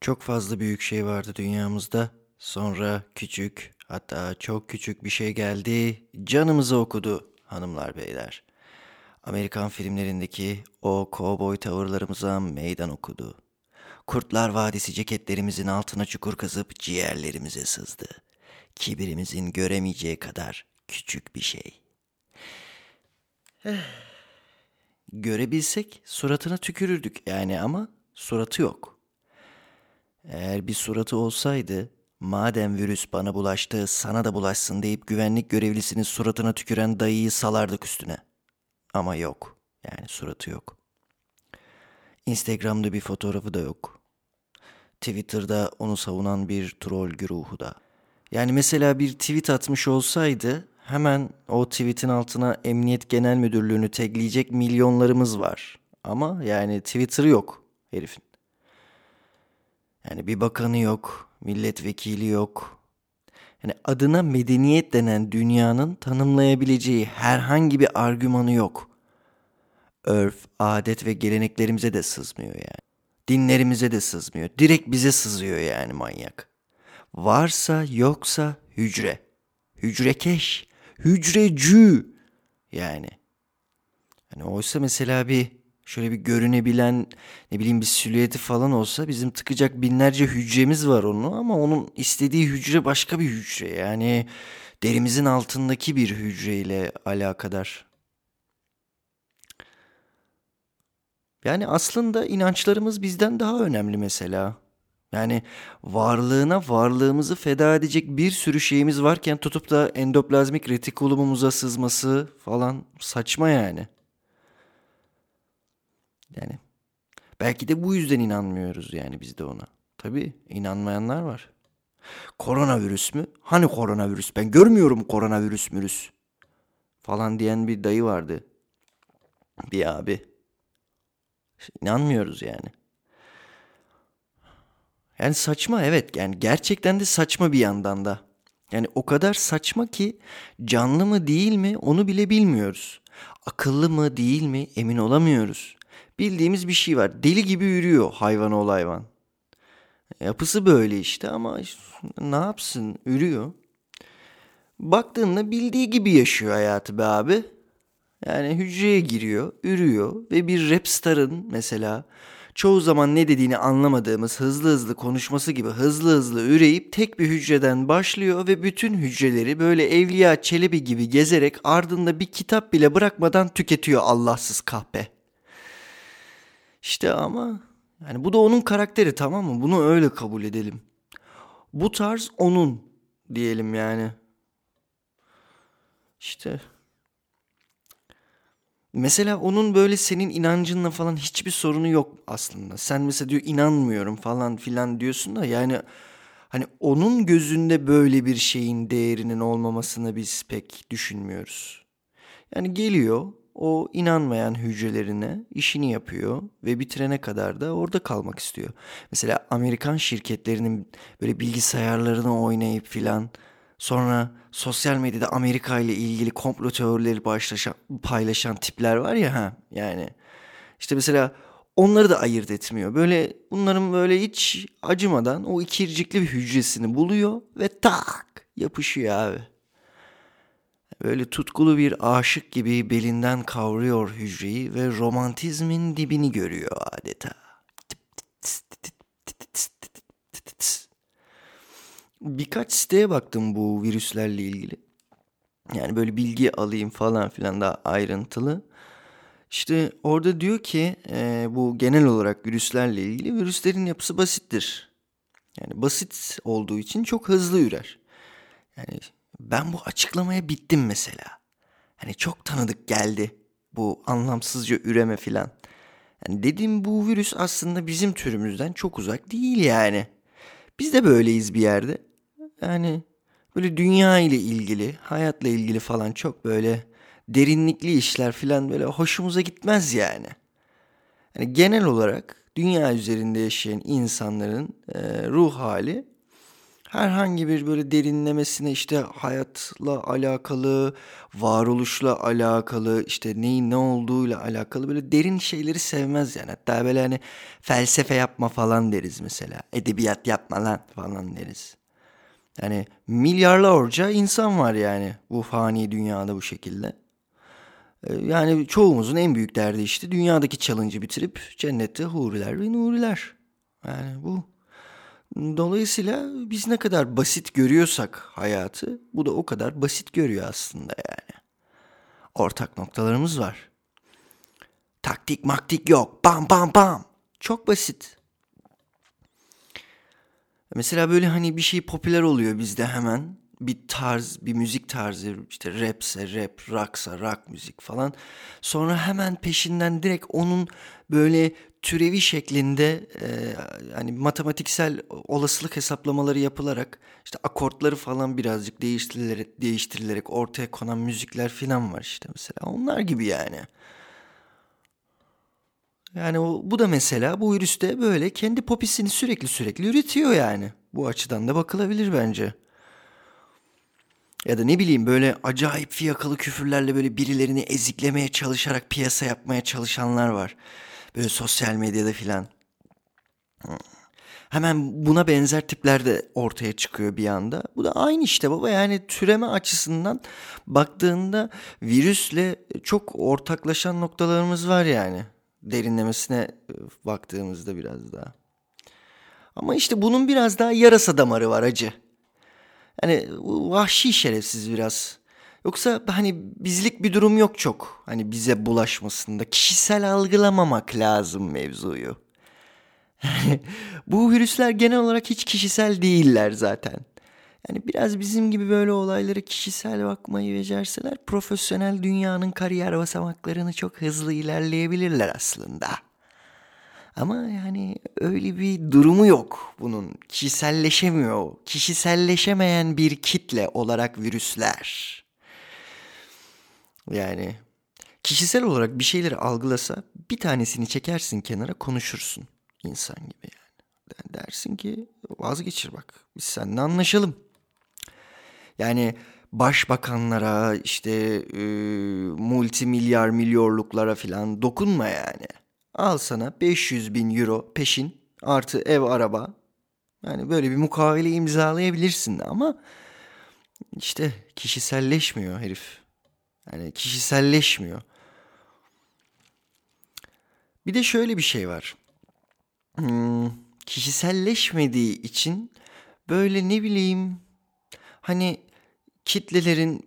Çok fazla büyük şey vardı dünyamızda. Sonra küçük, hatta çok küçük bir şey geldi. Canımızı okudu hanımlar beyler. Amerikan filmlerindeki o kovboy tavırlarımıza meydan okudu. Kurtlar Vadisi ceketlerimizin altına çukur kazıp ciğerlerimize sızdı. Kibirimizin göremeyeceği kadar küçük bir şey. Görebilsek suratına tükürürdük yani ama suratı yok. Eğer bir suratı olsaydı, madem virüs bana bulaştı, sana da bulaşsın deyip güvenlik görevlisinin suratına tüküren dayıyı salardık üstüne. Ama yok. Yani suratı yok. Instagram'da bir fotoğrafı da yok. Twitter'da onu savunan bir troll güruhu da. Yani mesela bir tweet atmış olsaydı hemen o tweetin altına Emniyet Genel Müdürlüğü'nü tagleyecek milyonlarımız var. Ama yani Twitter yok herifin. Yani bir bakanı yok, milletvekili yok. Yani adına medeniyet denen dünyanın tanımlayabileceği herhangi bir argümanı yok. Örf, adet ve geleneklerimize de sızmıyor yani. Dinlerimize de sızmıyor. Direkt bize sızıyor yani manyak. Varsa yoksa hücre. Hücrekeş. Hücrecü. Yani. Hani oysa mesela bir şöyle bir görünebilen ne bileyim bir silüeti falan olsa bizim tıkacak binlerce hücremiz var onu ama onun istediği hücre başka bir hücre. Yani derimizin altındaki bir hücreyle alakadar. Yani aslında inançlarımız bizden daha önemli mesela. Yani varlığına varlığımızı feda edecek bir sürü şeyimiz varken tutup da endoplazmik retikulumumuza sızması falan saçma yani. Yani belki de bu yüzden inanmıyoruz yani biz de ona. Tabii inanmayanlar var. Koronavirüs mü? Hani koronavirüs? Ben görmüyorum koronavirüs mürüs. Falan diyen bir dayı vardı. Bir abi. İnanmıyoruz yani. Yani saçma evet yani gerçekten de saçma bir yandan da. Yani o kadar saçma ki canlı mı değil mi onu bile bilmiyoruz. Akıllı mı değil mi emin olamıyoruz. Bildiğimiz bir şey var. Deli gibi yürüyor hayvan ol hayvan. Yapısı böyle işte ama ne yapsın ürüyor. Baktığında bildiği gibi yaşıyor hayatı be abi. Yani hücreye giriyor, ürüyor ve bir rap starın mesela çoğu zaman ne dediğini anlamadığımız hızlı hızlı konuşması gibi hızlı hızlı üreyip tek bir hücreden başlıyor ve bütün hücreleri böyle Evliya Çelebi gibi gezerek ardında bir kitap bile bırakmadan tüketiyor Allahsız kahpe. İşte ama yani bu da onun karakteri tamam mı? Bunu öyle kabul edelim. Bu tarz onun diyelim yani. İşte Mesela onun böyle senin inancınla falan hiçbir sorunu yok aslında. Sen mesela diyor inanmıyorum falan filan diyorsun da yani hani onun gözünde böyle bir şeyin değerinin olmamasını biz pek düşünmüyoruz. Yani geliyor o inanmayan hücrelerine işini yapıyor ve bitirene kadar da orada kalmak istiyor. Mesela Amerikan şirketlerinin böyle bilgisayarlarını oynayıp filan Sonra sosyal medyada Amerika ile ilgili komplo teorileri paylaşan tipler var ya ha yani. işte mesela onları da ayırt etmiyor. Böyle bunların böyle hiç acımadan o ikircikli bir hücresini buluyor ve tak yapışıyor abi. Böyle tutkulu bir aşık gibi belinden kavruyor hücreyi ve romantizmin dibini görüyor adeta. Birkaç siteye baktım bu virüslerle ilgili. Yani böyle bilgi alayım falan filan daha ayrıntılı. İşte orada diyor ki e, bu genel olarak virüslerle ilgili virüslerin yapısı basittir. Yani basit olduğu için çok hızlı ürer. Yani ben bu açıklamaya bittim mesela. Hani çok tanıdık geldi bu anlamsızca üreme filan. Yani dediğim bu virüs aslında bizim türümüzden çok uzak değil yani. Biz de böyleyiz bir yerde. Yani böyle dünya ile ilgili, hayatla ilgili falan çok böyle derinlikli işler falan böyle hoşumuza gitmez yani. Yani genel olarak dünya üzerinde yaşayan insanların e, ruh hali herhangi bir böyle derinlemesine işte hayatla alakalı, varoluşla alakalı, işte neyin ne olduğuyla alakalı böyle derin şeyleri sevmez yani. Hatta böyle hani felsefe yapma falan deriz mesela. Edebiyat yapma lan falan deriz. Yani milyarlarca insan var yani bu fani dünyada bu şekilde. Ee, yani çoğumuzun en büyük derdi işte dünyadaki challenge'ı bitirip cennette huriler ve nuriler. Yani bu. Dolayısıyla biz ne kadar basit görüyorsak hayatı bu da o kadar basit görüyor aslında yani. Ortak noktalarımız var. Taktik maktik yok. Bam bam bam. Çok basit. Mesela böyle hani bir şey popüler oluyor bizde hemen. Bir tarz, bir müzik tarzı işte rapse rap, rocksa rock müzik falan. Sonra hemen peşinden direkt onun böyle türevi şeklinde e, hani matematiksel olasılık hesaplamaları yapılarak işte akortları falan birazcık değiştirilerek değiştirilerek ortaya konan müzikler falan var işte mesela onlar gibi yani. Yani o, bu da mesela bu virüs böyle kendi popisini sürekli sürekli üretiyor yani. Bu açıdan da bakılabilir bence. Ya da ne bileyim böyle acayip fiyakalı küfürlerle böyle birilerini eziklemeye çalışarak piyasa yapmaya çalışanlar var. Böyle sosyal medyada filan. Hemen buna benzer tipler de ortaya çıkıyor bir anda. Bu da aynı işte baba yani türeme açısından baktığında virüsle çok ortaklaşan noktalarımız var yani. Derinlemesine e, baktığımızda biraz daha. Ama işte bunun biraz daha yarasa damarı var acı. Yani vahşi şerefsiz biraz. Yoksa hani bizlik bir durum yok çok. Hani bize bulaşmasında. Kişisel algılamamak lazım mevzuyu. Bu virüsler genel olarak hiç kişisel değiller zaten. Yani biraz bizim gibi böyle olayları kişisel bakmayı becerseler profesyonel dünyanın kariyer basamaklarını çok hızlı ilerleyebilirler aslında. Ama yani öyle bir durumu yok bunun. Kişiselleşemiyor. Kişiselleşemeyen bir kitle olarak virüsler. Yani kişisel olarak bir şeyleri algılasa bir tanesini çekersin kenara konuşursun insan gibi yani. Dersin ki vazgeçir bak biz seninle anlaşalım. Yani başbakanlara işte e, multimilyar milyarlıklara filan dokunma yani. Al sana 500 bin euro peşin artı ev araba. Yani böyle bir mukavele imzalayabilirsin ama işte kişiselleşmiyor herif. Yani kişiselleşmiyor. Bir de şöyle bir şey var. Hmm, kişiselleşmediği için böyle ne bileyim hani kitlelerin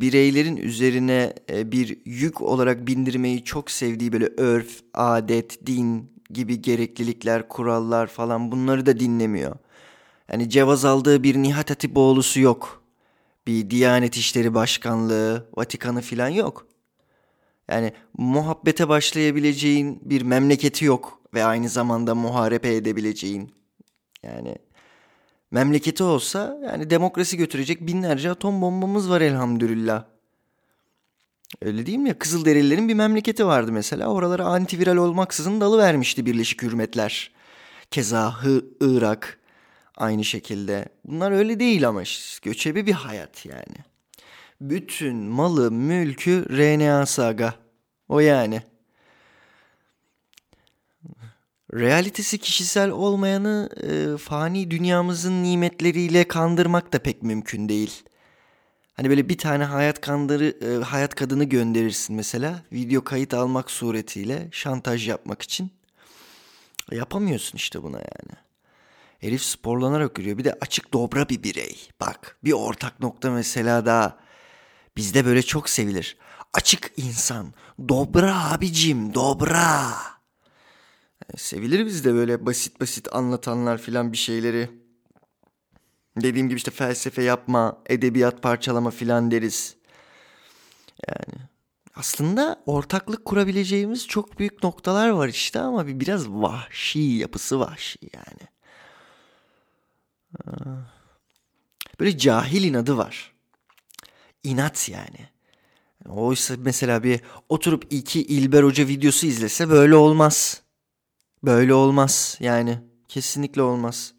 bireylerin üzerine e, bir yük olarak bindirmeyi çok sevdiği böyle örf, adet, din gibi gereklilikler, kurallar falan bunları da dinlemiyor. Yani cevaz aldığı bir Nihat Hatipoğlu'su yok. Bir Diyanet İşleri Başkanlığı, Vatikanı falan yok. Yani muhabbete başlayabileceğin bir memleketi yok ve aynı zamanda muharebe edebileceğin. Yani memleketi olsa yani demokrasi götürecek binlerce atom bombamız var elhamdülillah. Öyle değil mi ya? Kızılderililerin bir memleketi vardı mesela. Oralara antiviral olmaksızın dalı vermişti Birleşik Hürmetler. Keza Irak aynı şekilde. Bunlar öyle değil ama göçebe bir hayat yani. Bütün malı, mülkü RNA saga. O yani realitesi kişisel olmayanı e, fani dünyamızın nimetleriyle kandırmak da pek mümkün değil. Hani böyle bir tane hayat kandırı e, hayat kadını gönderirsin mesela video kayıt almak suretiyle şantaj yapmak için. Yapamıyorsun işte buna yani. Herif sporlanarak yürüyor. Bir de açık dobra bir birey. Bak bir ortak nokta mesela daha bizde böyle çok sevilir. Açık insan. Dobra abicim dobra. Sevilir bizde böyle basit basit anlatanlar filan bir şeyleri. Dediğim gibi işte felsefe yapma, edebiyat parçalama filan deriz. Yani aslında ortaklık kurabileceğimiz çok büyük noktalar var işte ama bir biraz vahşi yapısı vahşi yani. Böyle cahil inadı var. İnat yani. Oysa mesela bir oturup iki İlber Hoca videosu izlese böyle olmaz. Böyle olmaz yani. Kesinlikle olmaz.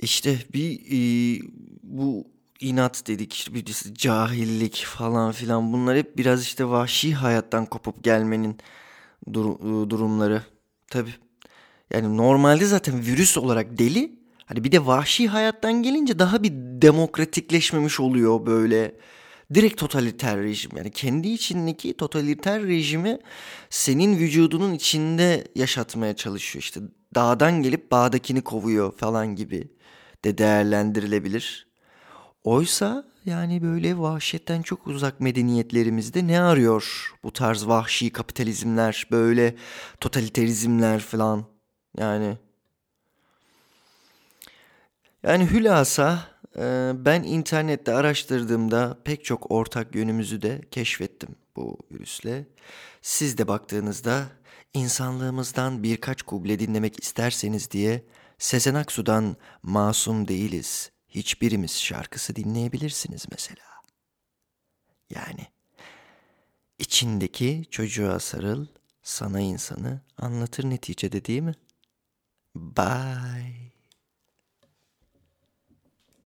İşte bir e, bu inat dedik işte bir cahillik falan filan bunlar hep biraz işte vahşi hayattan kopup gelmenin dur- durumları. Tabi yani normalde zaten virüs olarak deli hani bir de vahşi hayattan gelince daha bir demokratikleşmemiş oluyor böyle. Direkt totaliter rejim. Yani kendi içindeki totaliter rejimi senin vücudunun içinde yaşatmaya çalışıyor. İşte dağdan gelip bağdakini kovuyor falan gibi de değerlendirilebilir. Oysa yani böyle vahşetten çok uzak medeniyetlerimizde ne arıyor bu tarz vahşi kapitalizmler, böyle totaliterizmler falan yani. Yani hülasa e, ben internette araştırdığımda pek çok ortak yönümüzü de keşfettim bu virüsle. Siz de baktığınızda insanlığımızdan birkaç kuble dinlemek isterseniz diye Sezen Aksu'dan Masum Değiliz, Hiçbirimiz şarkısı dinleyebilirsiniz mesela. Yani içindeki çocuğa sarıl, sana insanı anlatır neticede değil mi? Bye.